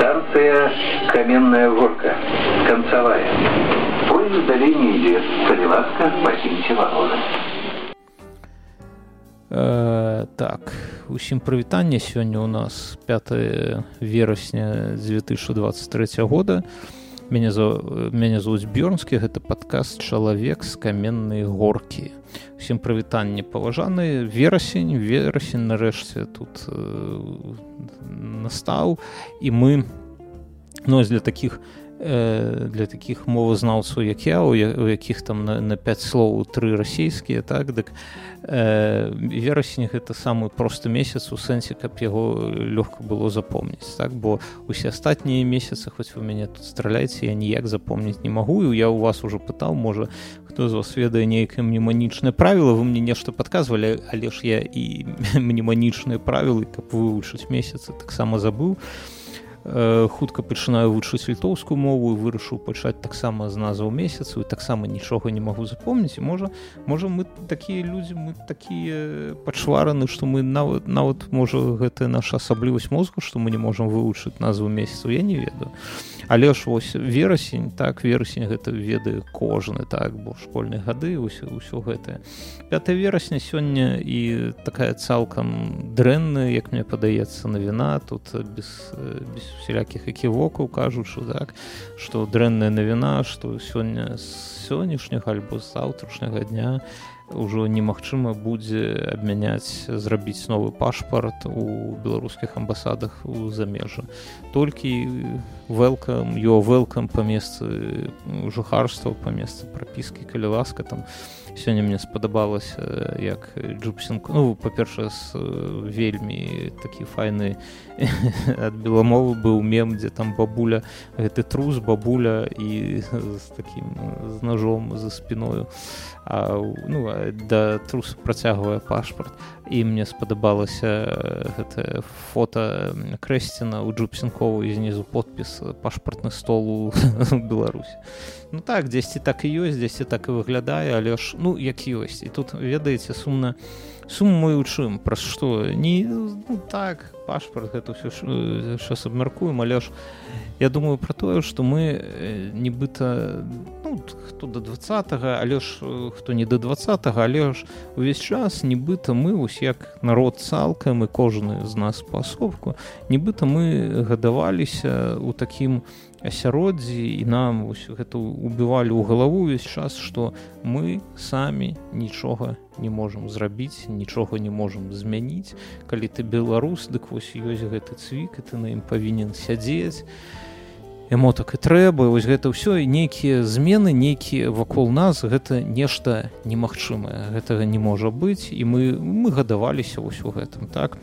Станция Каменная Горка. Концевая. Поезд далее не идет. Солиласка, покиньте вагоны. Э, так усім прывітанне сёння у нас 5 верасня 2023 года мяне за мяне зовут бёрнскі гэта падкаст чалавек з каменнай горкі усім прывітанне паважаны верасень верасень нарэшце тут э, настаў і мы ну для таких для таких мовазнаўцаў як я у якіх там на, на 5 слоў тры расійскія так дык э, верасень гэта самы просты месяц у сэнсе каб яго лёгка было запомніць так бо усе астатнія месяцы хоць вы мяне тут страляеце я ніяк запомніць не магу я у вас уже пытаў можа хто з вас ведае нейкае мнеманічнае правіла вы мне нешта падказвалі але ж я і мнеманічныя правілы каб вывучыць месяцы таксама забыў. то Э, хутка пачынаю вучыць літоўскую мову і вырашыў пачаць таксама з назваў месяцу і таксама нічога не магу запомніць. Можа можа мы такія людзі мы такія пачвараны што мы нават нават можа гэтая наша асаблівасць мозгу што мы не можам вывучыць назву месяцу я не ведаю але ж вось верасень так верасень гэта ведае кожны так бо школьныя гады ўсё ўсё гэтае. 5 верасня сёння і такая цалкам дрэнная як мне падаецца навіна. Тут без без всялякіх эківокаў кажучы так што дрэнная навіна што сёння з сённяшняга альбо з заўтрашняга дня ўжо немагчыма будзе абмяняць зрабіць новы пашпарт у беларускіх амбасадах у замежжа. Толькі велкам ё велкам па месцы жыхарства па месцы прапіскі калі ласка там сёння мне спадабалася як джупсінг ну па-першае з вельмі такі файны ад беламовы быў мем дзе там бабуля гэты трус бабуля і з таким з ножом за спіною а ну да трус працягвае пашпарт і мне спадабалася гэтае фото крэсціна у джупсінкову і знізу подпіс пашпартны стол у беларусі ну так дзесьці так і ёсць дзесьці так і выглядае але ж ну як ёсць і тут ведаеце сумна сум мой у чым праз што не ну, так пашпарт гэта ўсё сейчас абмяркуем але ж я думаю про тое что мы нібыта ну, хто до двадцатого але ж хто не до двадцатого але ж увесь час нібыта мы вось як народ цалкам і кожны з нас паасобку нібыта мы гадаваліся у такім асяроддзі і нам вось гэта убівалі ў галаву увесь час што мы самі нічога не можам зрабіць нічога не можам змяніць. Калі ты беларус дык вось ёсць гэты цвік і ты на ім павінен сядзець. яму так і трэба вось гэта ўсё і нейкія змены нейкія вакол нас гэта нешта немагчымае гэтага не можа быць і мы мы гадаваліся ўсё гэтым так?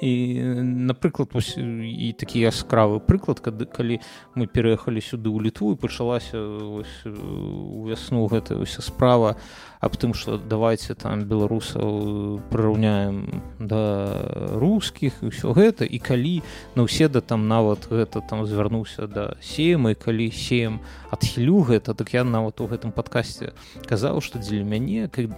І напрыклад вось, і такі яскравы прыклад кады калі мы пераехалі сюды ў літву і пачалася у вясну гэта ўся справа аб тым што давайте там беларусаў прыраўняем да рускіх і ўсё гэта і калі на ўсе да там нават гэта там звярнуўся да сеема і калі сеем адхілю гэта так я нават у гэтым падкасці казаў што дзеля мяне как,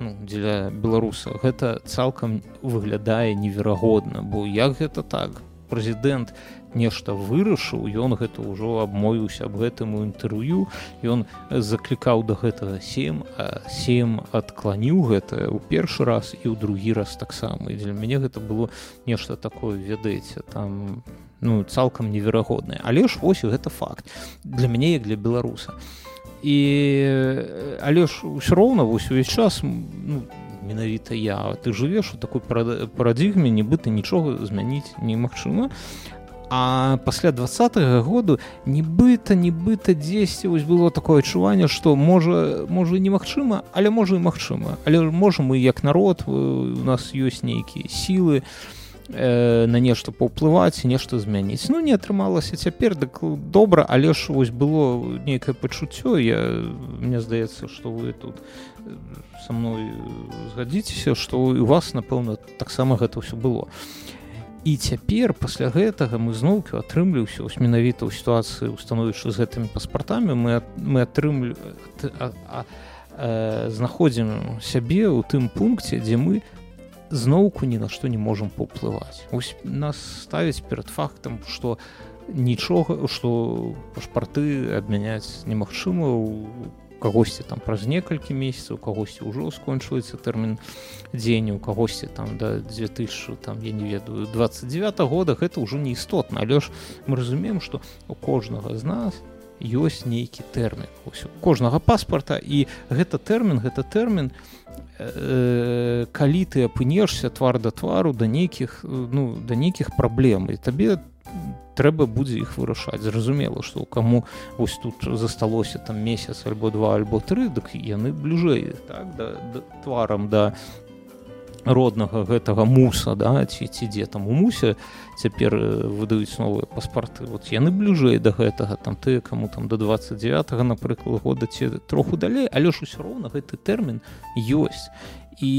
ну, дзеля беларуса гэта цалкам выглядае неверагодна бо як гэта так? Прэзідэнт нешта вырашыў ён гэта ўжо абмовіўся аб гэтым у інтэрв'ю. Ён заклікаў да гэтага сем сем адкланіў гэта ў першы раз і ў другі раз таксама. І для мяне гэта было нешта такое ведаеце там ну цалкам неверагоднае. Але ж вось гэта факт. Для мяне як для беларуса. І але ж ўсё роўна вось увесь час ну, менавіта я ты жывеш у такой парадыгме нібыта нічога змяніць немагчыма а пасля двадцатого году нібыта нібыта дзесьці вось было такое адчуванне што можа можа немагчыма але можа і магчыма. Але можа мы як народ у нас ёсць нейкія сілы э, на нешта паўплываць нешта змяніць. Ну не атрымалася цяпер дык добра але ж вось было нейкае пачуццё. Я мне здаецца што вы тут со мной згадзіцеся што у вас напэўна таксама гэта ўсё было. і і цяпер пасля гэтага мы зноўку атрымліўся вось менавіта ў сітуацыі установішчы з гэтымі паспартамі мы мы атрымлю знаходзім сябе ў тым пункце дзе мы зноўку ні на што не можам паўплываць. Ось нас ставіць перад фактам што нічога што пашпарты абмяняць немагчыма у кагосьці там праз некалькі месяцаў кагосьці ўжо скончваецца тэрмін дзеяння у кагосьці там да 2000 там я не ведаю 29 года гэта ўжо не істотна. Але ж мы разумеем што у кожнага з нас ёсць нейкі тэрмін. Кожнага паспарта. І гэта тэрмін гэта тэрмін э, калі ты апынешся твар да твару да нейкіх ну да нейкіх праблем. І табе трэба будзе іх вырашаць зразумела што каму вось тут засталося там месяц альбо два альбо тры дык яны бліжэй так да, да тварам да роднага гэтага муса да ці ці дзе там у мусе цяпер выдаюць новыя паспарты. Вот яны бліжэй да гэтага там ты каму там до 29 напрыклад года ці троху далей але ж усё роўна гэты тэрмін ёсць. І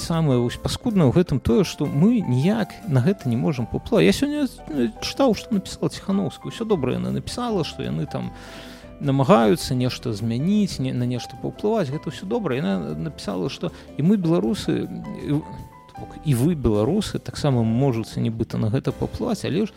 самае вось паскудна ў гэтым тое што мы ніяк на гэта не можемм папла. Я сёння ну, чытаў што напісала ціхановскую все добра яна напісала што яны там намагаюцца нешта змяніць не на нешта паўплываць гэта ўсё добра. Яна напісала што і мы беларусы і вы беларусы таксама можуце нібыта на гэта паплаць але ж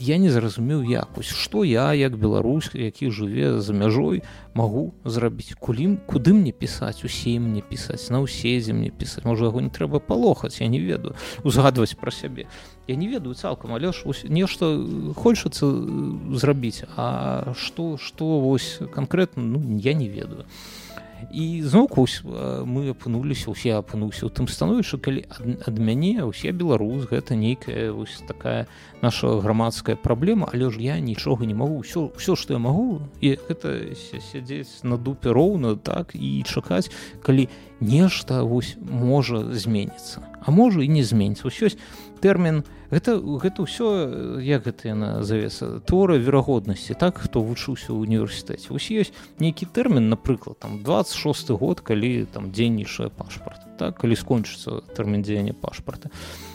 я не зразумеў якось што я як беларус які жыве за мяжой магу зрабіць. Кулім куды мне пісаць усе мне пісаць на ўседзе мне пісаць. Можа яго не трэба палохаць я не ведаю узгадваць пра сябе. Я не ведаю цалкам але ж нешта хочацца зрабіць. А што што вось канкрэтна ну я не ведаю і зноўку мы апынуліся усе апынуўся ў тым становішча калі ад, ад мяне усе беларус гэта нейкая вось такая наша грамадская праблема але ж я нічога не магу ўсё ўсё што я магу і гэта сядзець на дупе роўна так і чакаць калі нешта вось можа зменіцца. А можа і не зменіцца. Ўсё ёсць тэрмін. Гэта гэта ўсё як гэта яна завеса творы верагоднасці так хто вучыўся ў універсітэце. Ось ёсць нейкі тэрмін напрыклад там 26 год калі там дзейнічае пашпарт так калі скончыцца тэрмін дзеяння пашпарта.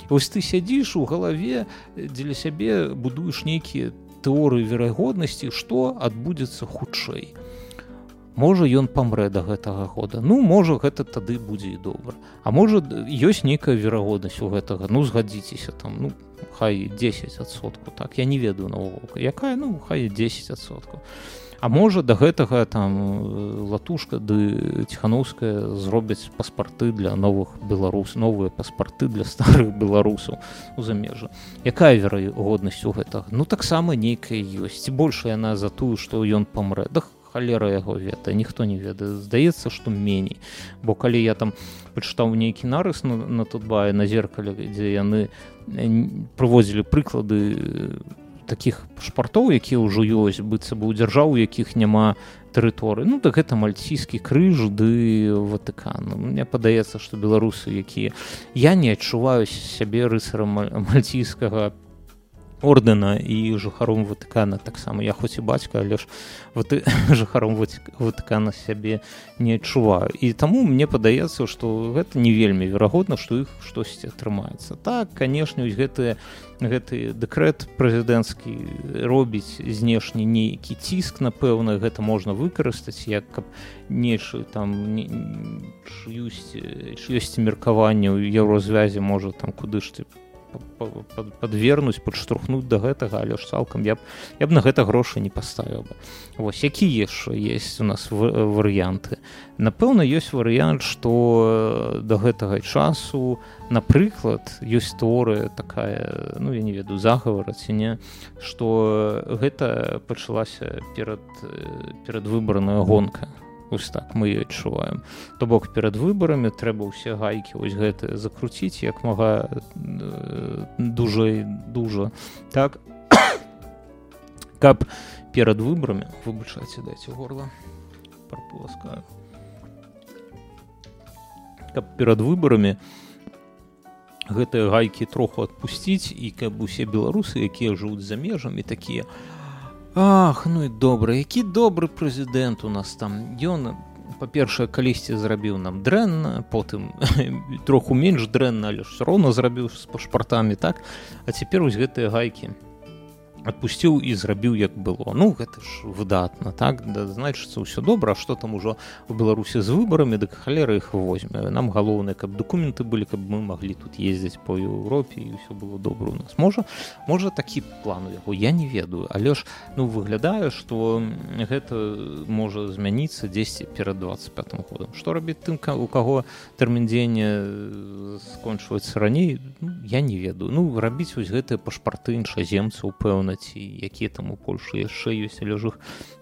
Ось ты сядзіш у галаве дзеля сябе будуеш нейкія тэорыі верагоднасці што адбудзецца хутчэй можа ён памрэ да гэтага года. Ну можа гэта тады будзе і добра. А можа ёсць нейкая верагоднасць у гэтага. Ну згадзіцеся там ну хай 10сотку так я не ведаю навука якая ну хай 10сотку А можа да гэтага там латушка ды ціхановская зробяць паспарты для новых беларус новыя паспарты для старых беларусаў у замежжа. Якая верагоднасць у гэтага? Ну таксама нейкая ёсць. Ці больше яна за тую што ён памрэ. Да халера яго ведае ніхто не ведае. Здаецца што меней бо калі я там пачытаў нейкі нарыс на, на тутбае на зеркале дзе яны прывозілі прыклады таких шпартоў якія ўжо ёсць быцца бы ў дзяржаў якіх няма тэрыторыі. Ну так гэта мальційскі крыж ды ватыкан. Мне падаецца што беларусы якія я не адчуваю сябе рысарам мальційскага ордэна і жыхаром ватыкана. Таксама я хоць і бацька але ж вот жыхаром ватыкана сябе не адчуваю. І таму мне падаецца што гэта не вельмі верагодна што іх штосьці атрымаецца. Так канешне гэтыя гэты дэкрэт прэзідэнцкі робіць знешні нейкі ціск напэўна гэта можна выкарыстаць як каб нечы там ёсць ёсць меркаванне ў еўразвязе можа там куды ж ты подвернуць подштурхнуць до гэтага але ж цалкам я б я б на гэта грошы не паставіў бы. Вось які яшчэ есть у нас варыянты? Напэўна ёсць варыянт что до гэтага часу напрыклад ёсць творы такая ну я не ведаю загавара ці не что гэта пачалася перад перад выбраная гонка Вось так мы адчуваем. То бок перад выбарамі трэба ўсе гайкі вось гэты закруціць як мага э, дужэй дужа. Так каб перад выбарамі выбачайце дайце горла прополаскаю каб перад выбарамі гэтыя гайкі троху адпусціць і каб усе беларусы якія жывуць за межамі такія а Ах ну і добра які добры прэзідэнт у нас там. Ён па-першае калісьці зрабіў нам дрэнна потым троху менш дрэнна але ж роўна зрабіў з пашпартамі так? А цяпер вось гэтыя гайкі адпусціў і зрабіў як было. Ну гэта ж выдатна так? Да, значыцца ўсё добра что там ужо у беларусі з выбарамі дык халера іх возьме. Нам галоўнае каб дакументы былі каб мы маглі тут ездзіць по Еўропе і ўсё было добра у нас. Можа можа такі план у яго я не ведаю. Але ж ну выглядае что гэта можа змяніцца 10 перад 25 годам. Что рабіць тым у каго тэрмін дзеяння скончваецца раней ну, я не ведаю. Ну рабіць вось гэтыя пашпарты іншаземцаў пэўна ці якія там у Польшы яшчэ ёсць але ж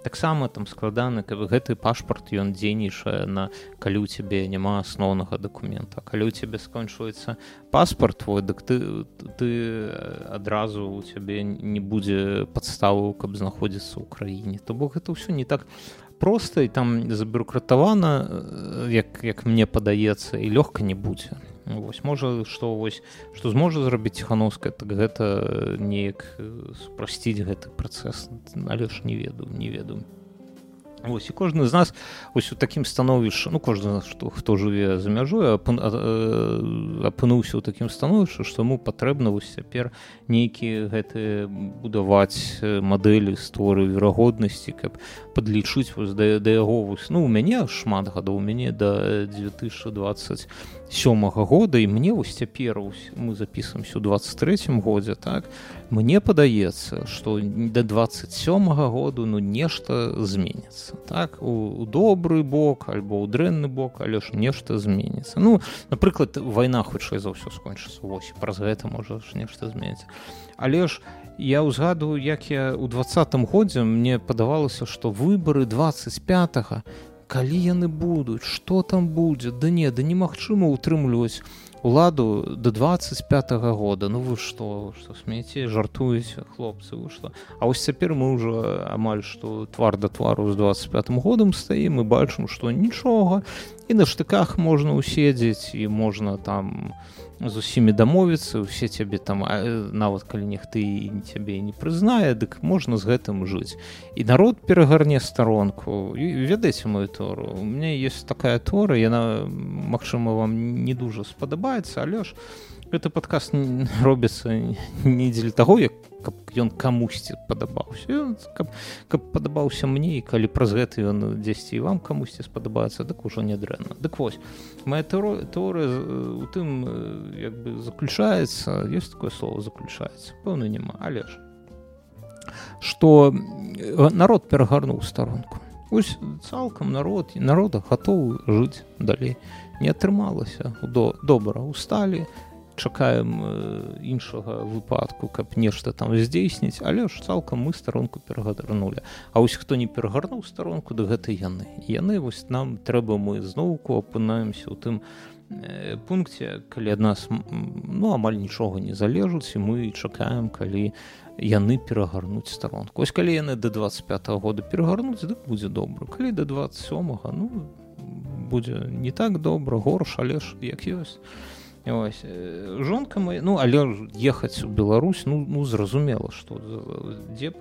таксама там складаны каб гэты пашпарт ён дзейнічае на калі у цябе няма асноўнага дакумента. Калі у цябе скончваецца паспорт твой дык ты ты адразу у цябе не будзе падставу каб знаходзіцца ў краіне. То бок гэта ўсё не так проста і там забюрократавана як як мне падаецца і лёгка не будзе вось можа што вось што зможа зрабіць ціхановская так гэта неяк спрасціць гэты працэс. Але ж не ведаю не ведаю Вось, і кожны з нас ось у такім становішча ну кожны што хто жыве за мяжой апынуўся ў такім становішча што яму патрэбна вось цяпер нейкі гэты будаваць мадэлі створы верагоднасці каб падлічыць вось да, да яго. Вось ну у мяне шмат гадоў у мяне да 2020 сёмага года і мне вось цяпер мы записываемся ў 23 годзе так мне падаецца что до 27 -го году ну нешта зменіцца. Так у, у добры бок альбо ў дрэнны бок але ж нешта зменіцца. Ну напрыклад вайна хутчэй за ўсё скончыцца вось праз гэта можа нешта зменіць але ж я ўзгадываю як я у двадцатым годзе мне падавалася что выборы 25 калі яны будуць что там будзе? Да не да немагчыма утрымліваць уладу до 25 -го года. Ну вы что что смеце жартуеце хлопцы вы что А вось цяпер мы уже амаль что твар да твару з 25 годам стаім мы бачым что нічога і на штыках можна уседзець і можна там з усімі дамовіцца усе цябе там нават калі нехты цябе не прызнае дык можна з гэтым жыць. І народ перагарне старонку. Ведаеце мою тору у меня есть такая тора яна магчыма вам не дужа спадабаецца але ж гэты падкаст робіцца не дзеля таго як каб ён камусьці падабаўся каб, каб падабаўся мне і калі праз гэты ён дзесьці і вам камусьці спадабаецца дык ужо не дрэнна дык вось моя тэорыя у тым як бы заключаецца ёсць такое слово заключаецца пэўна няма. Але ж что народ перагарнуў старонку ось цалкам народ і народа гатовы жыць далей. Не атрымалася. До добра усталі чакаем іншага выпадку каб нешта там здзейсніць але ж цалкам мы старонку перагадарнули А вось хто не перагарнуў старонку да гэтай яны. Яны вось нам трэба мы зноўку апынаемся у тым пункце калі ад нас ну амаль нічога не залежуць і мы чакаем калі яны перагарнуць старонку. Ось калі яны до 25 -го года перагарнуць дык будзе добра. Калі до 27 ну будзе не так добра горш але ж як ёсць Ось. Э, жонка моя ну але ехаць у Беларусь ну ну зразумела что дзе б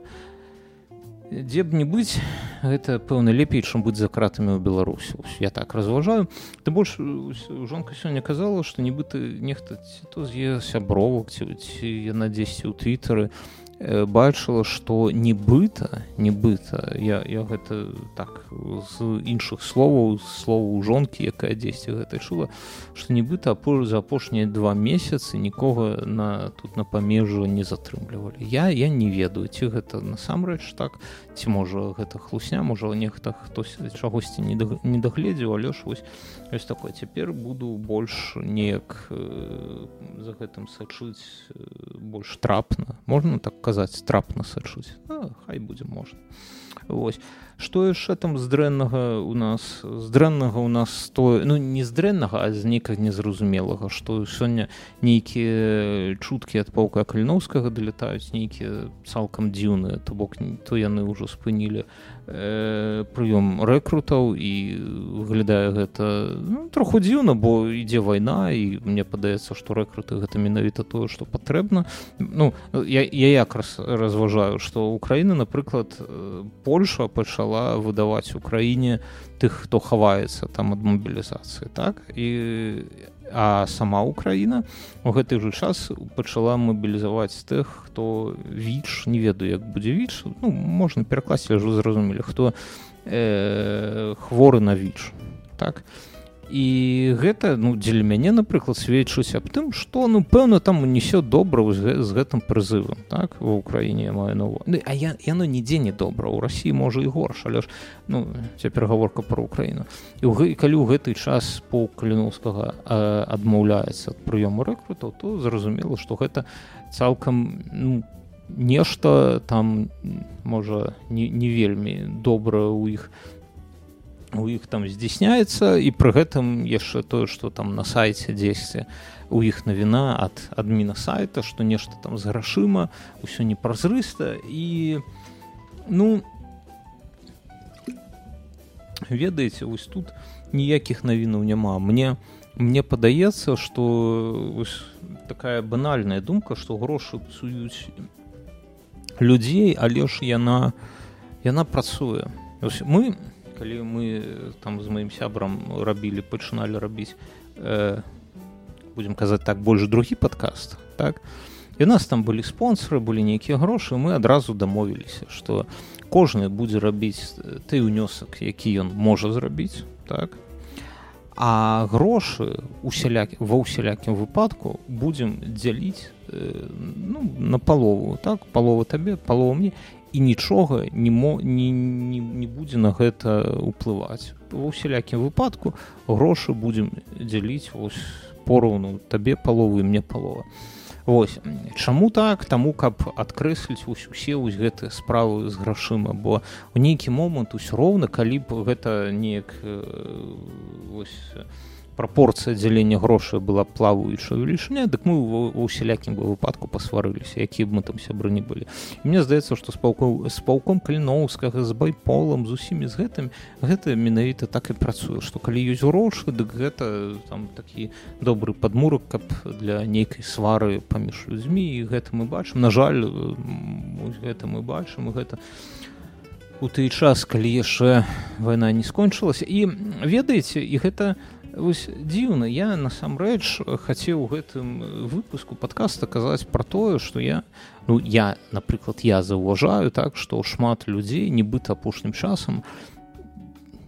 дзе б не быць гэта пэўна лепей чым быць за кратамі ў беларусі я так разважаю ты больш жонка сёння казала што нібыта нехта ці то з'е сябровак ці ці яна дзесьці ў твиттары Э, бачыла што нібыта нібыта я, я гэта так з іншых словаў словаў жонкі якая дзесьці гэта чула што нібыта апо за апошнія два месяцы нікога на тут на памежжа не затрымлівалі. Я я не ведаю ці гэта насамрэч так ці можа гэта хлусня можа нехта хтось чагосьці не дагледзеў але ж вось ёсць такое. Цяпер буду больш неяк э, за гэтым сачыць э, больш трапна. Можна так казаць трапна сачуць хай будзе можна. Вось што яшчэ там з дрэннага у нас? З дрэннага у нас стое ну не з дрэннага а з нейкага незразумелага што сёння нейкія чуткі ад паўка каліноўскага далятаюць нейкія цалкам дзіўныя то бок то яны ўжо спынілі э, прыём рэкрутаў і выглядае гэта ну, троху дзіўна бо ідзе вайна і мне падаецца што рэкруты гэта менавіта тое што патрэбна. Ну я, я як раз разважаю што украіна напрыклад по польша пачала выдаваць у краіне тых хто хаваецца там ад мобілізацыі так? І а сама украіна у гэты же час пачала мобілізаваць тых хто віч не ведаю як будзе віч. Ну можна перакласці ўжо зразумелі хто э, хворы на віч так? і і гэта ну дзеля мяне напрыклад сведчыць аб тым што ну пэўна там унесе добра з гэтым прызывам так ва ўкраіне маю нову ну, а я яно нідзе не добра ў рассіі можа і горш але ж ну цяпер гаворка про украіну і калі ў гэты час по каліновскага адмаўляецца ад прыёму рэкрутаў то зразумела што гэта цалкам ну нешта там можа не, не вельмі добра ў іх у іх там здзяйсняецца і пры гэтым яшчэ тое што там на сайце дзесьці у іх навіна ад адміна сайта што нешта там з грашыма ўсё непразрыста і ну ведаеце вось тут ніякіх навінаў няма. Мне мне падаецца што такая банальная думка што грошы псуюць людзей але ж яна яна працуе. Мы калі мы там з маім сябрам рабілі пачыналі рабіць э, будемм казаць так больш другі падкаст так? І нас там былі спонсоры былі нейкія грошы мы адразу дамовіліся што кожны будзе рабіць той унёсак які ён можа зрабіць так? А грошы усялякі ва ўсялякім выпадку будзем дзяліць э, ну, на палову так? Палова табе палова мне і нічога не мо не, не, не будзе на гэта ўплываць. Ва ўсялякім выпадку грошы будзем дзяліць пораўну табе паловы мне палова. Вось чаму так? Таму каб адкрэсліць вось усе вось гэтыя справы з грашыма бо у нейкі момант усё роўна калі б гэта неяк э, вось, прапорцыя дзялення грошай была плаваючая велічыня дык мы ва ўсялякім выпадку пасварыліся які б мы там сябры не былі мне здаецца што з паўком з паўком каліноўскага з байполам з усімі з гэтым гэта менавіта так і працуе што калі ёсць грошы дык гэта там такі добры падмурак каб для нейкай свары паміж людзьмі і гэта мы бачым. На жаль гэта мы бачым гэта у той час калі яшчэ вайна не скончылася. І ведаеце і гэта не Вось дзіўна я насамрэч хацеў у гэтым выпуску падкаста казаць пра тое што я ну я напрыклад я заўважаю так што шмат людзей нібыта апошнім часам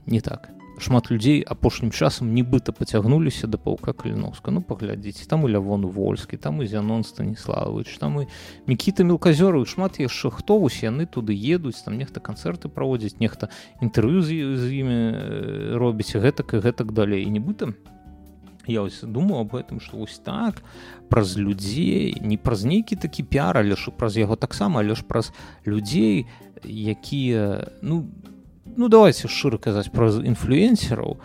не так шмат людзей апошнім часам нібыта пацягнуліся да паўка каліновска. Ну паглядзіце там і лявон вольскі там і зянон станіславович там і мікіта мелказёру шмат яшчэ хто вось яны туды едуць там нехта канцэрты праводзіць нехта інтэрв'ю з, з імі робіць гэтак і гэтак далей. І нібыта я ось думаю об этом что вось так праз людзей не праз нейкі такі пиар але ж праз яго таксама але ж праз людзей якія ну не ну давайте шчыра казаць праз інфлюенсераў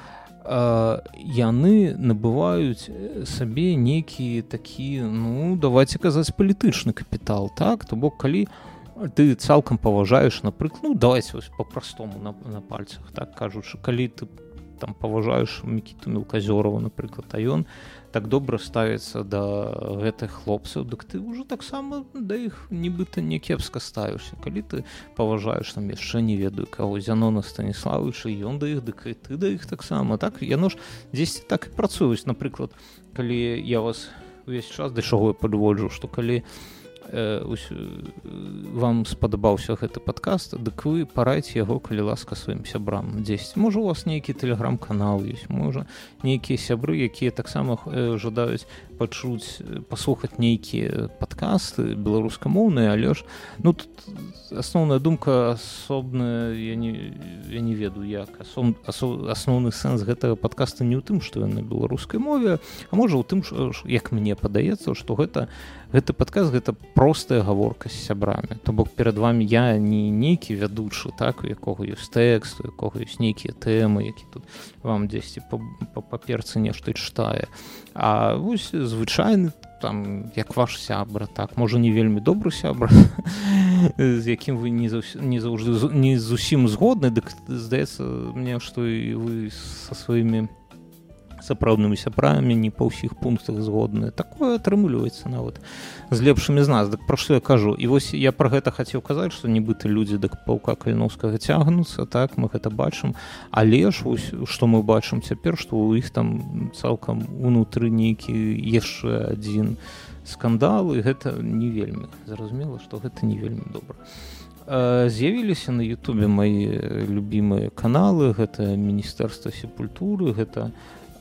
яны набываюць сабе нейкі такі ну давайте казаць палітычны капітал так то бок калі ты цалкам паважаеш напрыклад ну давайте вось по-простому на, на пальцах так кажучы калі ты там паважаеш мікіту мелказёрова напрыклад а ён так добра ставіцца да гэтых хлопцаў дык ты ўжо таксама да іх нібыта не кепска ставішся калі ты паважаеш там яшчэ не ведаю каго зянона станіславыча ён да іх дык і ты да іх таксама. Так яно ж дзесьці так і працуюць. Напрыклад калі я вас увесь час да чаго я падводжу што калі э, вам спадабаўся гэты падкаст дык вы парайце яго калі ласка сваім сябрам. 10 можа у вас нейкі тэлеграм-канал ёсць можа нейкія сябры якія таксама жадаюць пачуць паслухаць нейкія падкасты беларускамоўныя але ж ну тут асноўная думка асобная я не я не ведаю як. Асоб, асноўны сэнс гэтага падкаста не ў тым што на беларускай мове а можа у тым як мне падаецца што гэта гэты падказ гэта простая гаворка з сябрамі. То бок перад вами я не нейкі вядучы так у якога ёсць тэкст у якога ёсць нейкія тэмы які тут вам дзесьці па, па паперцы нешта чытае. А вось звычайны там як ваш сябра так можа не вельмі добры сябра з якім вы не не заўжды не зусім згодны дык здаецца мне што і вы са сваімі сапраўднымі сябрамі не па ўсіх пунктах згодныя такое атрымліваецца нават з лепшымі з нас. Дык пра што я кажу? І вось я пра гэта хацеў казаць што нібыта людзі дык паўка каліновскага цягнуцца так мы гэта бачым. Але ж ось што мы бачым цяпер што ў іх там цалкам унутры нейкі яшчэ адзін скандал і гэта не вельмі зразумела што гэта не вельмі добра. З'явіліся на Ютубе мои любімыя каналы. Гэта міністэрства сепультуры гэта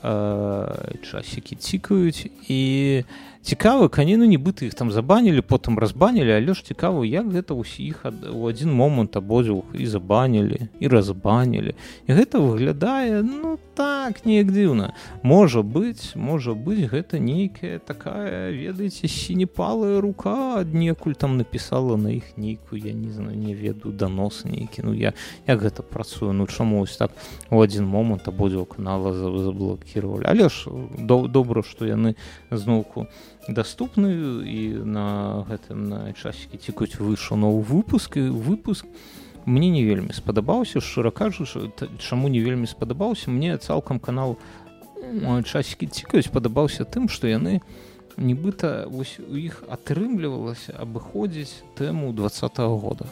часікі цікаюць і цікава канену нібыта іх там забанілі потым разбанілі але ж цікава як гэта ўсіх у адзін момант абодвух і забанілі і разбанілі і гэта выглядае ну так неяк дзіўна можа быць можа быць гэта нейкая такая ведаеце сінепалая рука аднекуль там напісала на іх нейкую я не знаю не ведаю данос нейкі ну я як гэта працую ну чамусь так у адзін момант абодвух канала заблокировали. Але ж до, добра што яны зноўку доступны і на гэтым на часікі цікуць выйшаў новы выпуск і выпуск мне не вельмі спадабаўся шчыра кажучы чаму не вельмі спадабаўся мне цалкам канал часікі цікаюць падабаўся тым што яны нібыта вось у іх атрымлівалася абыходзіць тэму два -го года.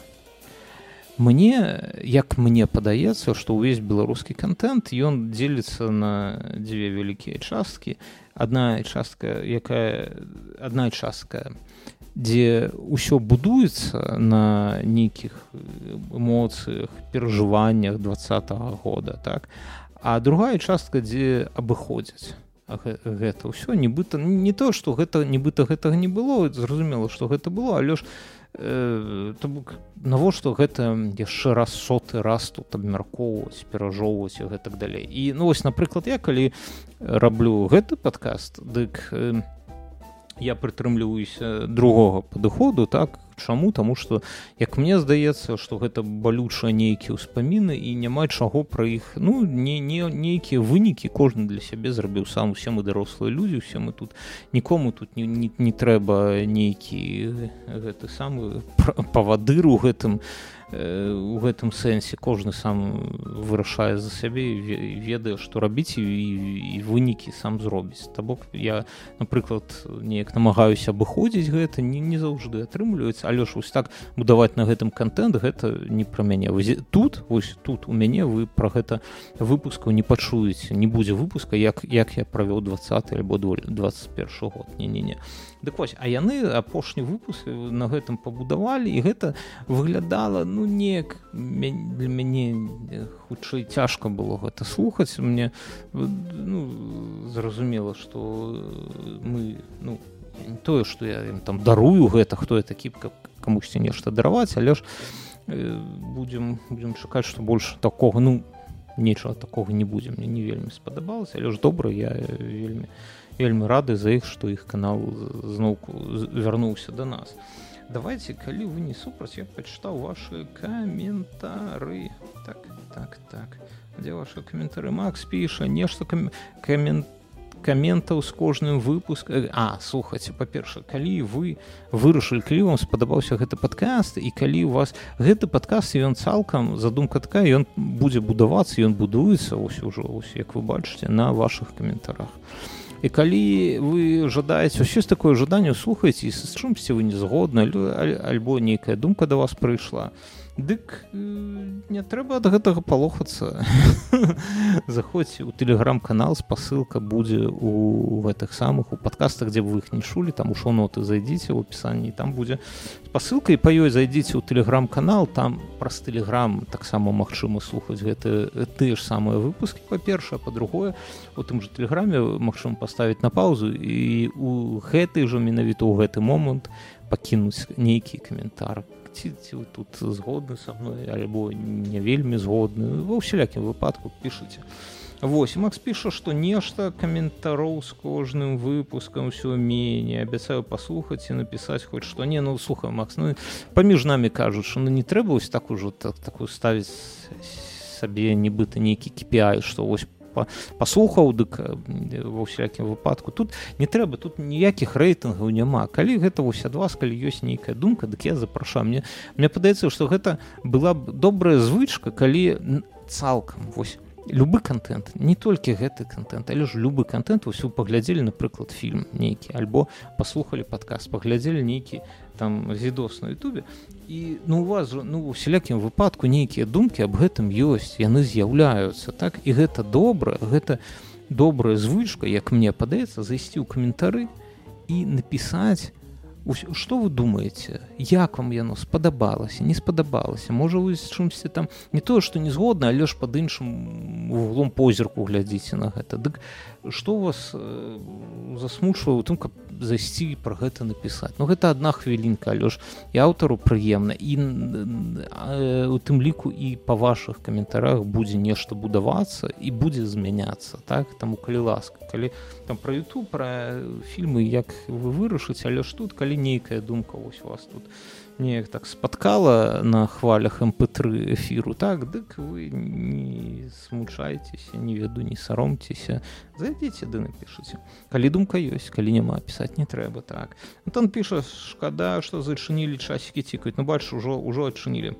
Мне як мне падаецца што ўвесь беларускі контент ён дзеліцца на дзве вялікія часткі одна частка якая одна частка дзе ўсё будуецца на нейкіх эмоцыях перажываннях двадцатого года так? А другая частка дзе абыходзяць гэта ўсё нібыта не то што гэта нібыта гэтага не было зразумела што гэта было але ж э, то бок навошта гэта яшчэ раз соты раз тут абмяркоўваць перажоўваць і гэтак далей. І ну вось напрыклад я калі раблю гэты падкаст дык э, я прытрымліваюся другога падыходу так чаму таму что як мне здаецца что гэта балюча нейкія ўспаміны і няма чаго пра іх ну не не нейкія вынікі кожны для сябе зрабіў сам. Усе мы дарослыя людзі усе мы тут нікому тут не, не, не трэба нейкі гэты самы павадыр у гэтым у гэтым сэнсе. Кожны сам вырашае за сябе ведае што рабіць і, і вынікі сам зробіць. То бок я напрыклад неяк намагаюся абыходзіць гэта не, не заўжды атрымліваецца але ж вось так будаваць на гэтым контент гэта не пра мяне. Тут вось тут у мяне вы про гэта выпускаў не пачуеце. Не будзе выпуска як як я правёў 20 альбо 21 год не не не дык вось а яны апошні выпуск на гэтым пабудавалі і гэта выглядала ну неяк для мяне хутчэй цяжка было гэта слухаць. Мне ну, зразумела что мы ну тое что я ім там дарую гэта хто я такі каб камусьці нешта дараваць але ж будем будем чакаць что больш такого ну нечага такого не будзе. Мне не вельмі спадабалася але ж добра я вельмі вельмі рады за іх што іх канал зноўку вярнуўся до нас. Давайте калі вы не супраць я пачытаў ваши каментары. Так так так. Дзе ваши каментары? Макс піша нешта камент каментаў з кожным выпуск а слухаце па-перша калі вы вырашылі калі вам спадабаўся гэты падкаст і калі у вас гэты падкаст ён цалкам задумка такая ён будзе будавацца ён будуецца ось ужо ось як вы бачыце на ваших каментарах. І калі вы жадаеце ўсё такое жаданне слухаеце і з чымсьці вы не згодны альбо нейкая думка да вас прыйшла дык не трэба ад гэтага палохацца. Заходзьце у тэлеграм-канал спасылка будзе у гэтых самых у падкастах дзе вы іх не чулі там у шоноты зайдзіце ў опісанні там будзе спасылка і па ёй зайдзіце ў тэлеграм-канал там праз тэлеграм таксама магчыма слухаць гэты тыя ж самыя выпускі па-першае па-другое у тым же тэлеграме магчыма паставіць на паузу і у гэты жа менавіта ў гэты момант пакінуць нейкі каментар ці, ці вы тут згодны са мной альбо не вельмі згодны ва ўсялякім выпадку пішыце. Вось Макс піша што нешта каментароў з кожным выпускам усё менее абяцаю паслухаць і напісаць хоць што. Не ну слухай Макс ну паміж намі кажучы ну не трэба вось так ужо так, такую ставіць сабе нібыта нейкі кіпіай што вось паслухаў дык ва ўсякім выпадку. Тут не трэба тут ніякіх рэйтынгаў няма. Калі гэта вось ад вас калі ёсць нейкая думка дык я запрашаю. Мне мне падаецца што гэта была б добрая звычка калі цалкам вось любы контент не толькі гэты контент. Але ж любы контент усё паглядзелі напрыклад фільм нейкі альбо паслухали падказ паглядзелі нейкі там відос на Ютубе і ну у вас ну у сялякім выпадку нейкія думкі аб гэтым ёсць яны з'яўляюцца так? І гэта добра гэта добрая звычка як мне падаецца зайсці ў каментары і напісаць что вы думаете? Як вам яно спадабалася не спадабалася можа вы з чымсьці там не тое что не згодна але ж под іншым углом позірку глядзіце на гэта. Дык что у вас э, засмучвае у тым каб зайсці пра гэта напісаць? Ну гэта одна хвілінка але ж і аўтару прыемна. І э, у тым ліку і па ваших каментарах будзе нешта будавацца і будзе змяняцца так? Таму калі ласка калі там пра ютуб пра фільмы як вы вырашыце але ж тут калі нейкая думка вось у вас тут неяк так спаткала на хвалях мп3 эфіру так дык вы не смучайцеся не веду не саромцеся зайдзеце ды напішыце калі думка ёсць калі няма пісаць не трэба так. Там піша шкада што зачынілі часікі цікаюць ну бачу ўжо ўжо адчынілі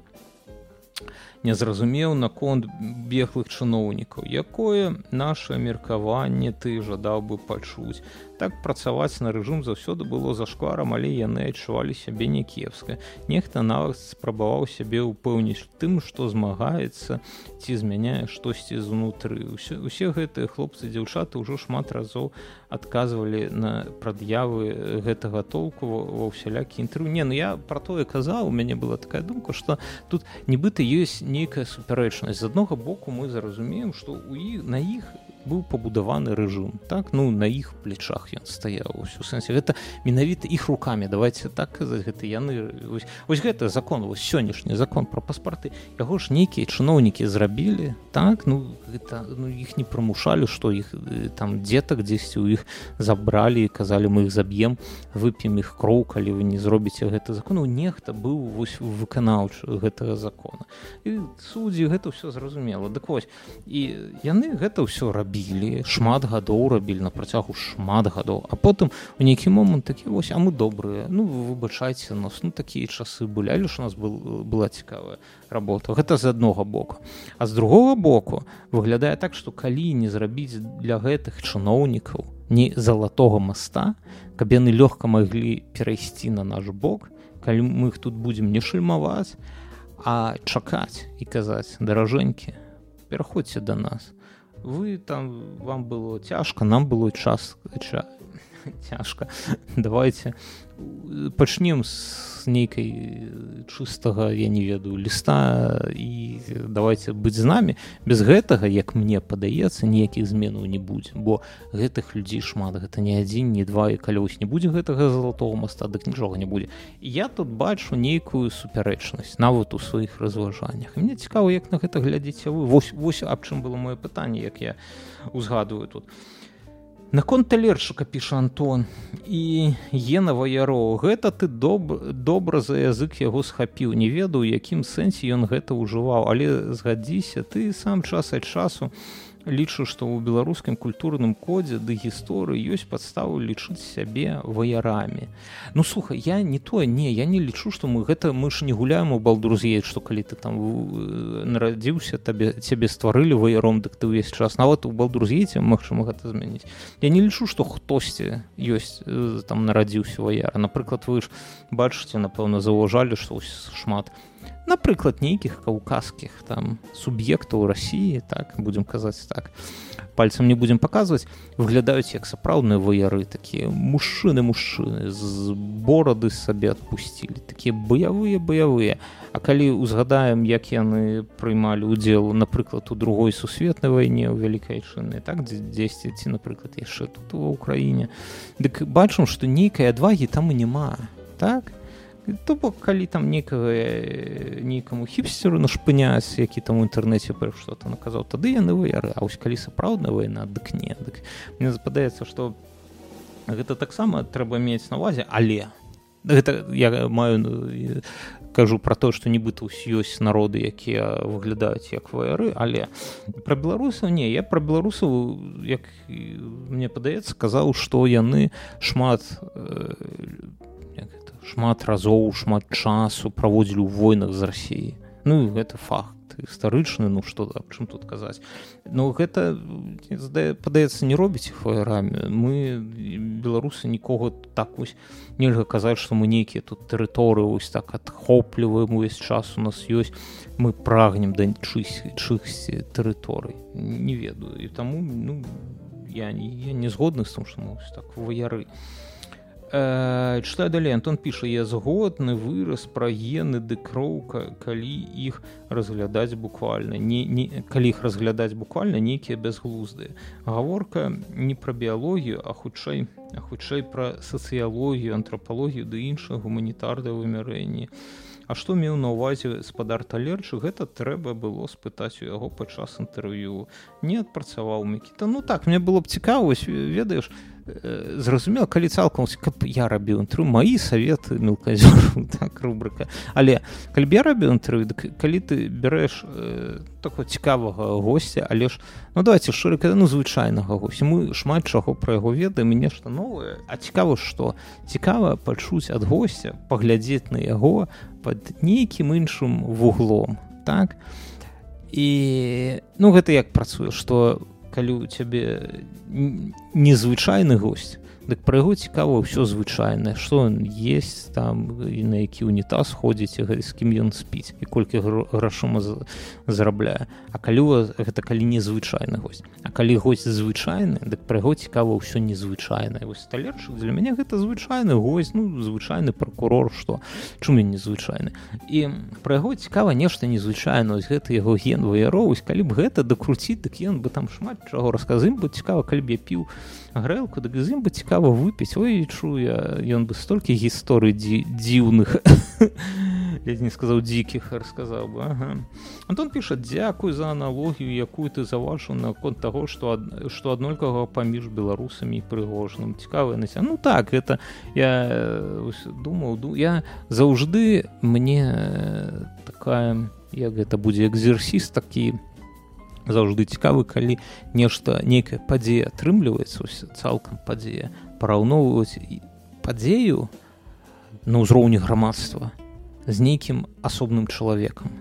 не зразумеў наконт беглых чыноўнікаў якое наше меркаванне ты жадаў бы пачуць. Так працаваць на рэжым заўсёды было зашкварам але яны адчувалі сябе някепска. Нехта нават спрабаваў сябе ўпэўніць тым што змагаецца ці змяняе штосьці знутры. Усе, усе гэтыя хлопцы дзяўчаты ўжо шмат разоў адказвалі на прад'явы гэтага толку ва ўсялякі інтрыў не ну я про тое казаў у мяне была такая думка что тут нібыта ёсць нейкая супярэчнасць. З аднога боку мы зразумеем што у іх на іх быў пабудаваны рэжым так ну на іх плечах ён стаяў у сэнсе гэта менавіта іх руками давайте так казаць гэта яны ось, ось гэта закон вось сённяшні закон про паспарты яго ж нейкія чыноўнікі зрабілі так ну гэта ну іх не прымушалі што іх э, там дзетак дзесьці ў іх забралі казалі мы іх заб'ем вып'ем іх кроў калі вы не зробіце гэта закону нехта быў вось выканаўчы гэтага закона. І суддзі гэта ўсё зразумела дык вось і яны гэта ўсё рабілі рабілі шмат гадоў рабілі на працягу шмат гадоў. А потым у нейкі момант такі вось а мы добрыя ну выбачайце нас ну такія часы былі але ж у нас был была цікавая работа гэта з аднога боку. А з другого боку выглядае так што калі не зрабіць для гэтых чыноўнікаў не залатога моста каб яны лёгка маглі перайсці на наш бок калі мы іх тут будзем не шальмаваць а чакаць і казаць даражэнькі пераходзьце да нас вы там вам было цяжка нам было час цяжка давайте пачнем з нейкай чыстага я не ведаю ліста і давайте быць з намі. Без гэтага як мне падаецца ніякіх зменаў не будзе бо гэтых людзей шмат гэта не адзін не два і калі вось не будзе гэтага залатого моста дык нічога не будзе. Я тут бачу нейкую супярэчнасць нават у сваіх разважаннях. Мне цікава як на гэта глядзіце вы. Вось вось аб чым было маё пытанне як я узгадываю тут. а наконт талерчыка піша антон і ена ваяро гэта ты доб добра за язык яго схапіў. Не ведаў якім сэнсе ён гэта ўжываў але згадзіся ты сам час ад часу лічу што ў беларускім культурным кодзе ды гісторыі ёсць падставу лічыць сябе ваярамі. Ну слухай я не тое не я не лічу што мы гэта мы ж не гуляем у балдурз'ець што калі ты там э, нарадзіўся табе цябе стварылі ваяром дык ты ўвесь час. Нават у балдурз'еце магчыма гэта змяніць. Я не лічу што хтосьці ёсць э, там нарадзіўся ваяра. Напрыклад вы ж бачыце напэўна заўважалі што шмат напрыклад нейкіх каўказскіх там суб'ектаў рассіі так будзем казаць так пальцам не будзем паказваць выглядаюць як сапраўдныя ваяры такія мужчыны мужчыны з борады сабе адпусцілі такія баявыя баявыя А калі узгадаем як яны прыймалі ўдзел напрыклад у другой сусветнай вайне ў вялікай чыны так дзесьці ці напрыклад яшчэ тут ва ўкраіне дык бачым што нейкай адвагі там і няма так то бок калі там некага нейкаму хіпстеру нашпыняць які там у інтэрнэце пра што-то наказаў тады яны выяры. А вось калі сапраўдная вайна дык не дык мне западаецца што гэта таксама трэба мець на увазе але гэта я маю ну, кажу про то што нібыта ёсць народы якія выглядаюць як ваяры але пра беларусаў не я пра беларусаў як мне падаецца казаў што яны шмат э, шмат разоў шмат часу праводзілі ў войнах з рассіі ну гэта факт гістарычны ну што аб чым тут казаць. Ну гэта падаецца не робіць фаерамі мы беларусы нікога так вось нельга казаць што мы нейкія тут тэрыторыі ось так адхопліваем увесь час у нас ёсць. Мы прагнем да чысці тэрыторый. Не ведаю. І таму ну я, я не згодны з тым што мы так ваяры. а Э, читаю далей Антон піша я згодны выраз пра гены ды кроўка калі іх разглядаць буквально не, не калі іх разглядаць буквально нейкія бязглуздыя гаворка не пра біялогію а хутчэй а хутчэй пра сацыялогію антрапалогію ды іншыя гуманітарда вымярэнні. А што меў на ўвазе спадар талерчы гэта трэба было спытаць у яго падчас інтэрв'ю. Не адпрацаваў мікіта. Ну так мне было б цікавасць ведаеш Э, зразумела калі цалкам каб я рабіў інтру маі саветы мелказёр так рубрыка але калі я рабіў інтрв'ю калі ты бярэш э, такого цікавага гостя але ж ну давайте шырыка ну звычайнага госця мы шмат чаго пра яго ведаем нешта новае. А цікава што цікава пачуць ад госця паглядзець на яго под нейкім іншым вуглом так? І ну гэта як працуе што калі у цябе незвычайны гость дык пра яго цікава ўсё звычайнае што он есть там і на які унітаз ходзіць з кім ён спіць і колькі грашома зарабляе. А калі гэта калі незвычайны гость А калі гость звычайны дык пра яго цікава ўсё незвычайнае. Вось талерчык для мяне гэта звычайны гость ну звычайны прокурор што? Чым я незвычайны? І пра яго цікава нешта незвычайна ось гэта яго ген ваяроўсь калі б гэта дакруціць дык ён бы там шмат чаго расказым бы цікава калі б я піў грэлку дык з ім бы цікава выпіць ой чуя ён бы столькі гісторый дзі, дзіўных я не сказаў дзікіх расказаў бы ага. Антон піша дзякуй за аналогію якую ты заважыў наконт таго што ад, што аднолькага паміж беларусамі і прыгожным цікавая на ну так это я думаў я заўжды мне такая як гэта будзе экзерсіс такі заўжды цікавы калі нешта нейкая падзея атрымліваецца цалкам падзея параўноўваць падзею на ўзроўні грамадства з нейкім асобным чалавекам.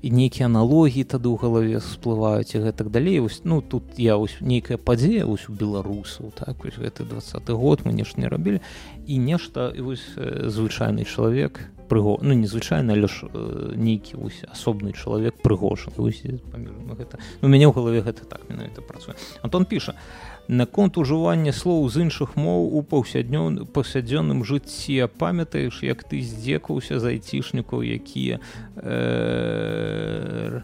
І нейкія аналогіі тады ў галаве всплываюць і гэтак далей. Вось ну тут я вось нейкая падзея вось у беларусаў так вось гэты двадцаты год мы нешта не рабілі. І нешта вось звычайны чалавек прыго ну незвычайна але ж э, нейкі вось асобны чалавек прыгожаны гэта у мяне ў галаве гэта так менавіта працуе. Антон піша. Наконт ужывання слоў з іншых моў у паўсяднён паўсядзённым жыцці памятаеш як ты здзекаўся з айцішнікаў якія э,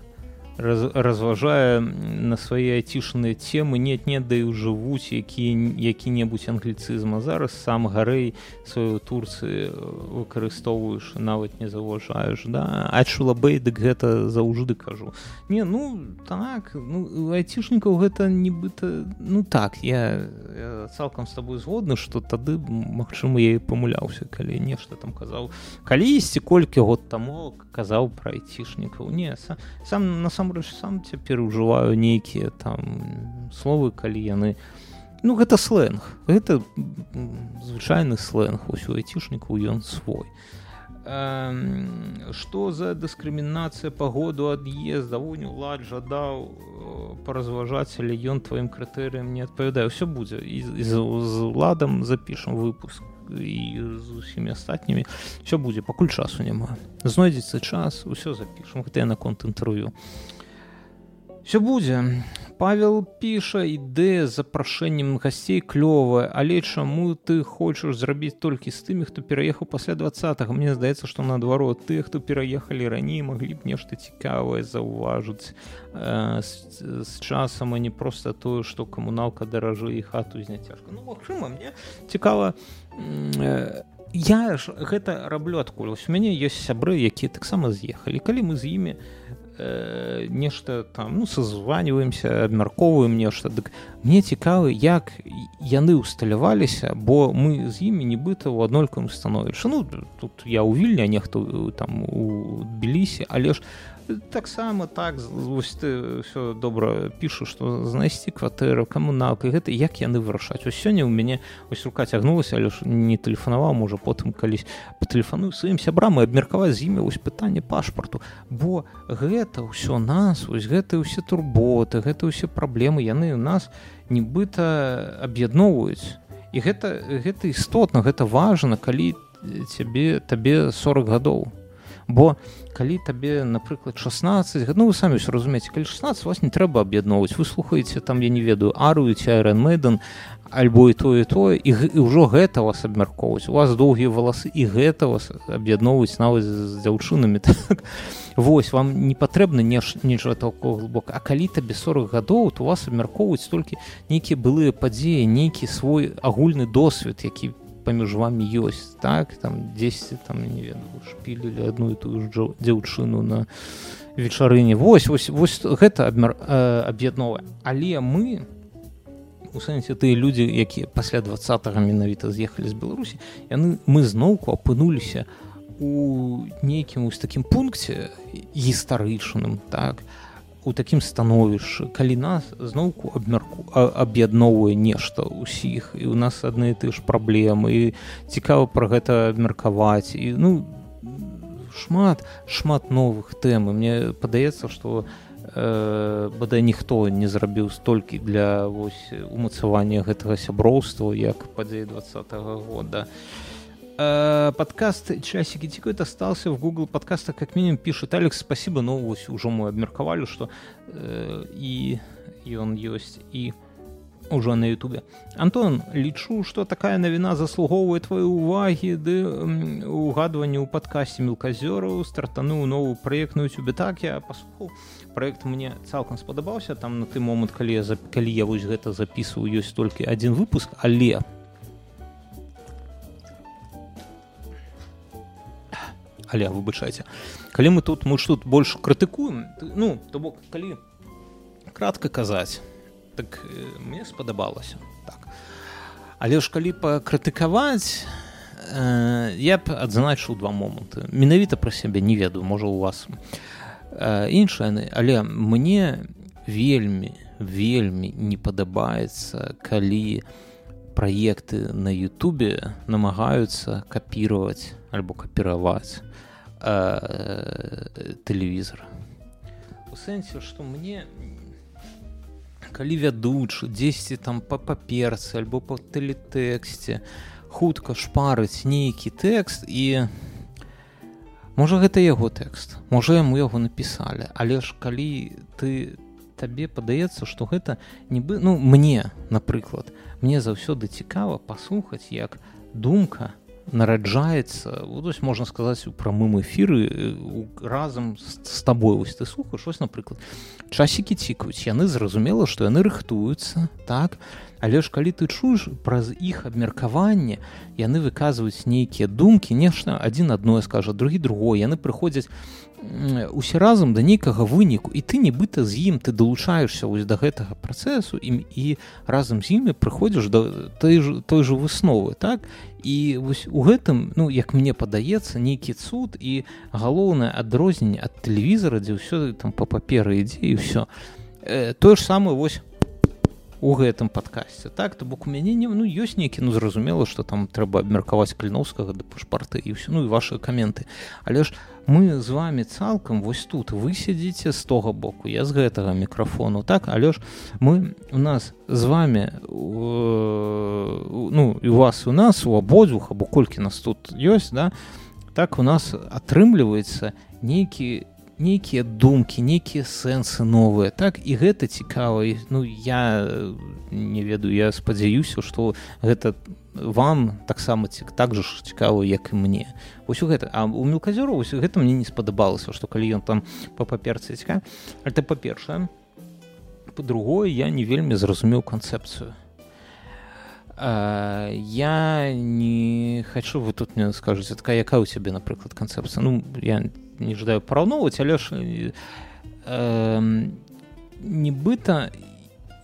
раз, разважае на свае ацішаныя темы. Нет не даю жывуць які які-небудзь англіцызма зараз сам гарэй сваю турцыі выкарыстоўваеш нават не заўважаеш да? Ачула бэй дык гэта заўжды кажу. Не ну так ну айцішнікаў гэта нібыта ну так я, я цалкам з табой згодны што тады магчыма я і памыляўся калі нешта там казаў. Калісьці колькі год таму казаў пра айцішнікаў не на сам насамрэч сам цяпер ужываю нейкія там словы калі яны ну гэта сленг. Гэта звычайны сленг. Ось у айцішніку ён свой. Что за дыскрымінацыя пагоду ад'езда вунь улад жадаў паразважаць але ён тваім крытэрыям не адпавядае ўсё будзе і з уладам запішам выпуск і з усімі астатнімі. Все будзе пакуль часу няма. Знойдзецца час усё запішам гэта я наконт інтэрв'ю. а все будзе. Павел піша ідэя запрашэннем гасцей клёвая але чаму ты хочаш зрабіць толькі з тымі хто пераехаў пасля двадцатого мне здаецца што наадварот ты хто пераехалі раней маглі б нешта цікавае заўважыць. Э, з, з часам а не просто тое што камуналка даражэй хату зняць цяжка ну магчыма мне цікава. Э, я ж гэта раблю адкуль? У мяне ёсць сябры якія таксама з'ехалі. Калі мы з імі э, нешта там ну созваніваемся абмяркоўваем нешта дык мне цікавы як яны усталяваліся бо мы з імі нібыта ў аднолькавым становішча ну тут я ў вільня нехто там у тбілісі але ж таксама так вось ты все добра пішу што знайсці кватэру камуналка гэта як яны вырашаць? Ось сёння ў мяне ось рука цягнулася але ж не тэлефанаваў можа потым калісь по тэлефану сваім сябрам і абмеркаваць з імі вось пытанне пашпарту. Бо гэта ўсё нас вось гэта ўсе турботы гэта ўсе праблемы яны у нас нібыта аб'ядноўваюць. І гэта гэта істотна гэта важна калі цябе табе 40 гадоў. Бо калі табе напрыклад 16 ну вы самі ўсё разумееце калі 16 вас не трэба аб'ядноўваць. Вы слухаеце там я не ведаю аруюць айрон мэйден альбо і тое тое і, і ўжо гэта вас абмяркоўваць. У вас доўгія валасы і гэта вас аб'ядноўваюць нават з дзяўчынамі так? Вось вам не патрэбна нечага такого глыбока. А калі табе 40 гадоў то вас абмяркоўваюць толькі нейкія былыя падзеі нейкі свой агульны досвед які паміж вами ёсць так там 10 там не ведаю шпілілі одну і тую ж дзяўчыну на вечарыне вось вось вось гэта абмер аб'ядновае але мы у сэнсе тыя людзі якія пасля двадцатого менавіта з'ехалі з беларусі яны мы зноўку апынуліся у нейкім вось такім пункце гістарычным так. а у такім становішчы калі нас зноўку абмярку аб'ядноўвае нешта ўсіх і у нас адны ты ж праблемы і цікава пра гэта абмеркаваць. І ну шмат шмат новых тэм. Мне падаецца што э, бадай ніхто не зрабіў столькі для вось умацавання гэтага сяброўства як падзеі два -го года. і подкаст часики тикают остался в Google подкаста как минимум пишет Алекс. Спасибо. Но ну, уже мы обмерковали что э, и и он есть и уже на ютубе. Антон лічу что такая навіна заслугоўвае твою увагі ды угадванне ў падкасці мелказёру стартануў новую праектную цюбе так я паслухаў проект мне цалкам спадабаўся там на ты момант калі я калі я вось гэта записываю ёсць толькі один выпуск. Але але выбачайце калі мы тут мы ж тут больш крытыкуем ну то бок калі кратка казаць так э, мне спадабалася так. Але ж калі пакрытыкаваць э, я б адзначыў два моманты менавіта пра сябе не ведаю можа у вас э, іншая але мне вельмі вельмі не падабаецца калі праекты на Ютубе намагаюцца капіраваць альбо капіраваць тэлевізор у сэнсе што мне калі вядучы дзесьці там па паперцы альбо па тэлетэксце хутка шпарыць нейкі тэкст і можа гэта яго тэкст можа яму яго напісалі але ж калі ты табе падаецца што гэта нібы ну мне напрыклад мне заўсёды цікава паслухаць як думка нараджаецца вось можна сказаць у прамым эфіры разам з табой вось ты слухаеш щось напрыклад часікі цікаюць яны зразумела што яны рыхтуюцца так але ж калі ты чуеш праз іх абмеркаванне яны выказваюць нейкія думкі нешта адзін адное скажа другі другое. Яны прыходзяць усе разам да нейкага выніку і ты нібыта з ім ты далучаешься вось да гэтага працэсу ім і разам з імі прыходзіш да той ж той же высновы так? І вось у гэтым ну як мне падаецца нейкі цуд і галоўнае адрозненне ад тэлевізара дзе ўсё там па паперы ідзе і ўсё. Э, тое ж самае вось у гэтым падкасці. Так то бок у мяне не ну ёсць нейкі ну зразумела что там трэба абмеркаваць кальноўскага да пашпарты і ўсё ну і ваши каменты. Але ж мы з вами цалкам вось тут вы сядзіце з тога боку я з гэтага мікрафону так? Але ж мы у нас з вами ну і у вас у нас у абодвух або колькі нас тут ёсць да? Так у нас атрымліваецца нейкі нейкія думкі нейкія сэнсы новыя. Так і гэта цікава. Ну я не ведаю я спадзяюся што гэта вам таксама цік так жа ж цікава як і мне. Ось у гэта а у мелказёру ось гэта мне не спадабалася што калі ён там па паперцы цікава это па-першае по-другое я не вельмі зразумеў канцэпцыю я не хочу вы тут мне скажуце такая якая у цябе напрыклад канцэпцыя ну я не жадаю параўноўваць але ж э, нібыта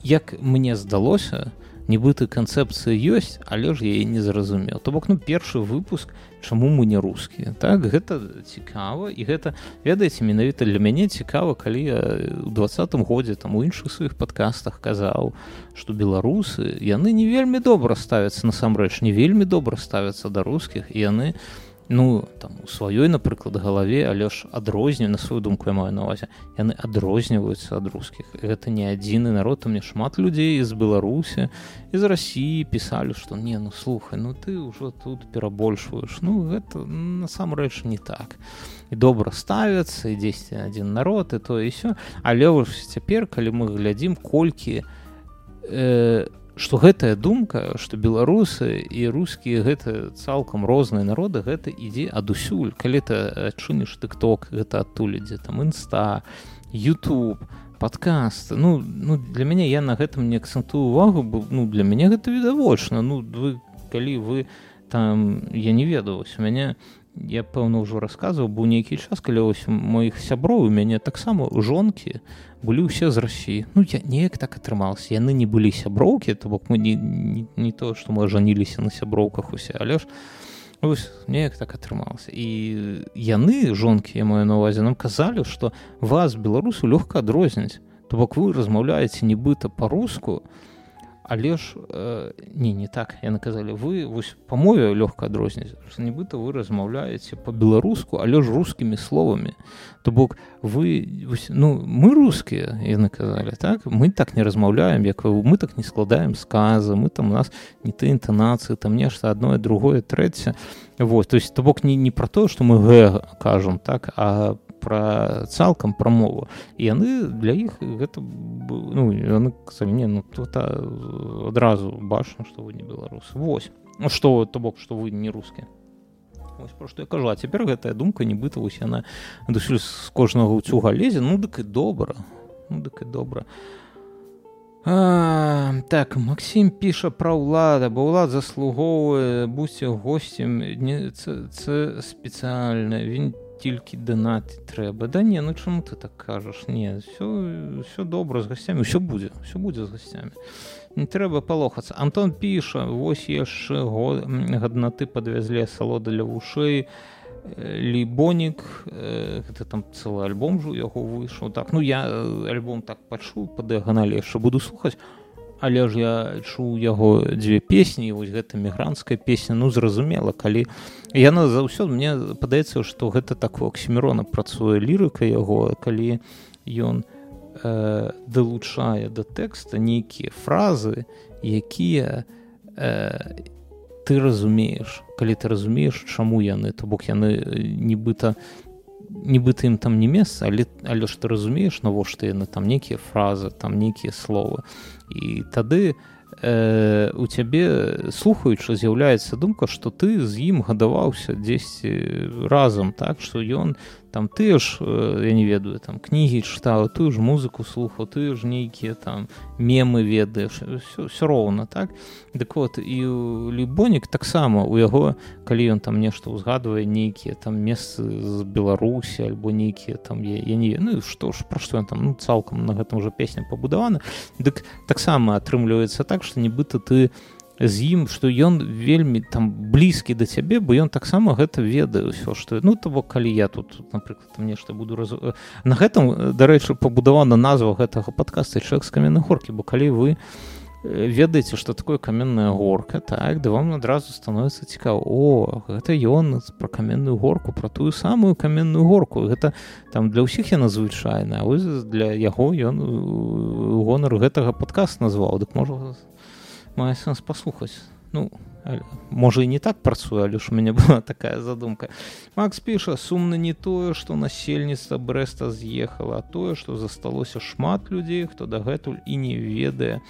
як мне здалося нібыта канцэпцыя ёсць але ж яе не зразумеў. То бок ну першы выпуск чаму мы не рускія? Так гэта цікава і гэта ведаеце менавіта для мяне цікава калі я у двадцатым годзе там у іншых сваіх падкастах казаў што беларусы яны не вельмі добра ставяцца насамрэч не вельмі добра ставяцца да рускіх і яны не ну там у сваёй напрыклад галаве але ж адрозню на сваю думку я маю навазе яны адрозніваюцца ад рускіх. Гэта не адзіны народ у мне шмат людзей з беларусі з рассіі пісалі што не ну слухай ну ты ўжо тут перабольшваеш ну гэта насамрэч не так. І добра ставяцца і дзесьці адзін народ і то і все але вось цяпер калі мы глядзім колькі э, что гэтая думка что беларусы і рускія гэта цалкам розныя народы гэта ідзе адусюль. Калі ты адчыніш тыкток гэта адтуль ідзе там інста youtube подкаст ну ну для мяне я на гэтым не акцэнтую увагу бо ну для мяне гэта відавочна. Ну вы калі вы там я не ведаюсь у мяне я пэўна ўжо расказваў бо нейкі час калі вось моих сяброў у мяне таксама жонкі былі ўсе з рассіі ну я неяк так атрымалася. Яны не былі сяброўкі то бок мы не, не, не то што мы ажаніліся на сяброўках усе але ж ось неяк так атрымалася. І яны жонкі я маю на увазе нам казалі што вас беларусу лёгка адрозніць то бок вы размаўляеце нібыта па-руску то але ж э, не не так я наказалі вы вось па мове лёгка адрозніць нібыта вы размаўляеце по-беларуску але ж рускімі словамі то бок вы вось, ну мы рускія і наказалі так? Мы так не размаўляем як вы мы так не складаем сказа мы там у нас не ты інтанацыі там нешта адное другое трэця вот то есть то бок не не про то что мы г кажам так а пра цалкам пра мову. І яны для іх гэта ну яны не ну тут адразу бачна што вы не беларус восьось ну што то бок што вы не рускі про што я кажу. А цяпер гэтая думка нібыта вось яна дасюль з кожнага ўцюга лезе ну дык і добра ну дык і добра а, так Макссім піша пра ўлада бо ўлад заслугоўвае будьце госцем не спецыяльна він тільки донати треба. Да ні, ну чому ти так кажеш? Ні, все все добре з гостями, все буде, все буде з гостями. Не треба полохатися. Антон пише, ось яшчэ гаднаты подвязлі салода для вушэй, Лібонік гэта там цэлы альбом жу яго выйшаў. Так ну я альбом так пачуў па дыяганалі яшчэ буду слухаць але ж я чуў яго дзве песні вось гэта мігрантская песня. Ну зразумела калі яна заўсёды мне падаецца што гэта так оксімірона працуе лірыка яго калі ён э, далучае да тэкста нейкія фразы якія э, ты разумееш калі ты разумееш чаму яны то бок яны нібыта нібыта ім там не месца але але ж ты разумееш навошта яны там нейкія фразы там нейкія словы. І тады э, у цябе слухаючы з'яўляецца думка што ты з ім гадаваўся дзесьці разам так што ён там ты ж э, я не ведаю там кнігі чытаў тую ж музыку слухаў ты ж нейкія там мемы ведаеш все роўна так? Дык вот і любонік таксама у яго калі ён там нешта ўзгадвае нейкія там месцы з беларусі альбо нейкія там я, я не ну што ж пра што ён там ну цалкам на гэтым уже песня пабудавана дык таксама атрымліваецца так што нібыта ты з ім што ён вельмі там блізкі да цябе бо ён таксама гэта ведае ўсё што ну того калі я тут напрыклад нешта буду раз на гэтым дарэчы пабудавана назва гэтага падкаста чалавек з каменнай горкі бо калі вы ведаеце што такое каменная горка так да вам адразу становіцца цікава о гэта ён пра каменную горку пра тую самую каменную горку гэта там для ўсіх я назвычайна вы для яго ён гонар гэтага падкаст назваў. Дык можа мае сэнс паслухаць ну можа і не так працуе але ж у мяне была такая задумка. Макс піша сумна не тое што насельніцтва брэста з'ехала а тое што засталося шмат людзей хто дагэтуль і не ведае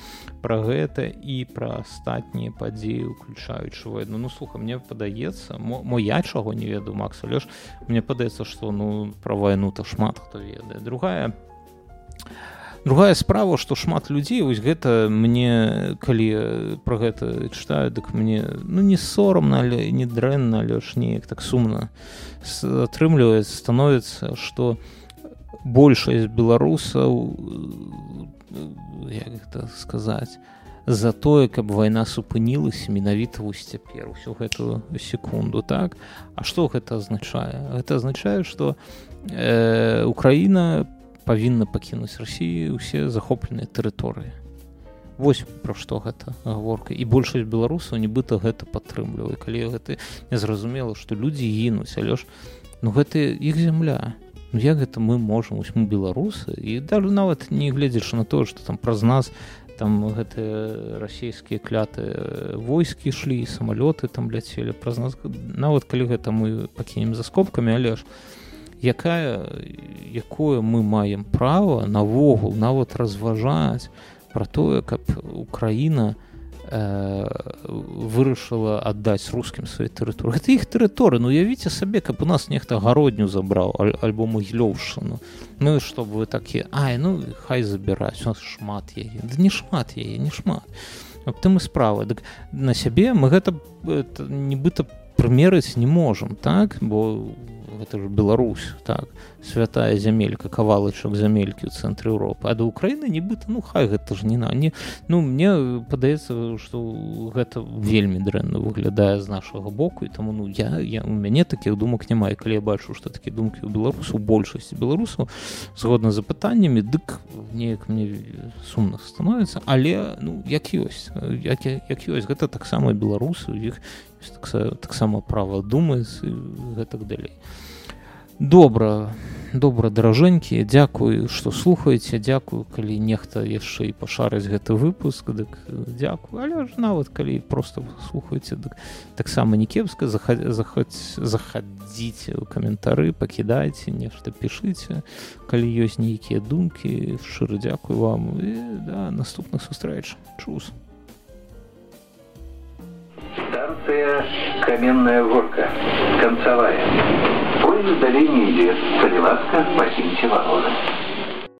пра гэта і пра астатнія падзеі уключаючы войну ну слуха мне падаецца мо я чаго не ведаю Макс але ж мне падаецца што ну пра вайну то шмат хто ведае. Другая а другая справа што шмат людзей вось гэта мне калі про гэта чытаю дык мне ну не сорамна але не дрэнна ж неяк так сумна атрымліваецца становіцца што большасць беларусаў як гэта сказаць за тое каб вайна супынілася менавіта вось цяпер усю гэтую секунду так? А што гэта азначае? Гэта азначае што э, Украіна павінна пакінуць рассіі ўсе захопленыя тэрыторыі. Вось пра што гэта гаворка. І большасць беларусаў нібыта гэта падтрымлівае. Калі гэта незразумела што людзі гінуць але ж ну гэта іх зямля. Ну, як гэта мы можам? Вось мы беларусы. І даже нават не гледзячы на тое што там праз нас там гэтыя расійскія кляты войскі ішлі самалёты там ляцелі. Праз нас нават калі гэта мы пакінем за скобкамі але ж якая якое мы маем права навогул нават разважаць пра тое каб украіна Э, вырашыла аддаць рускім свае тэрыторыі. Гэта іх тэрыторы ну явіце сабе каб у нас нехта гародню забраў аль, альбо магілёўшыну ну і што вы такі ай ну хай забіраць у нас шмат яе да не шмат яе не шмат. Тым і справа. Дык на сябе мы гэта нібыта прымерыць не можам так? Бо гэта ж Беларусь так. Святая зямелька кавалачак зямелькі ў цэнтры Еўропы а да Украіны нібыта ну хай гэта ж не на не ну мне падаецца што гэта вельмі дрэнна выглядае з нашага боку і таму ну я, я у мяне такіх думак няма. І калі я бачу што такі думкі ў беларусу большасці беларусаў згодна з запытаннямі дык неяк мне сумна становіцца. Але ну як ёсць як, як ёсць гэта таксама беларусы іх таксама так права думаць гэтак далей добра добра даражэнькі. Дзякую што слухаеце. Дзякую калі нехта яшчэ і пашарыць гэты выпуск дык дзякую. Але ж нават калі просто слухаеце дык таксама не кепска захаць захадзіце ў каментары пакідайце нешта пішыце калі ёсць нейкія думкі. Шчыра дзякую вам. І да наступных сустрэч. Чус. Станция каменная горка. Концавая Поезд далей не идет. Солеватка, покиньте ворота.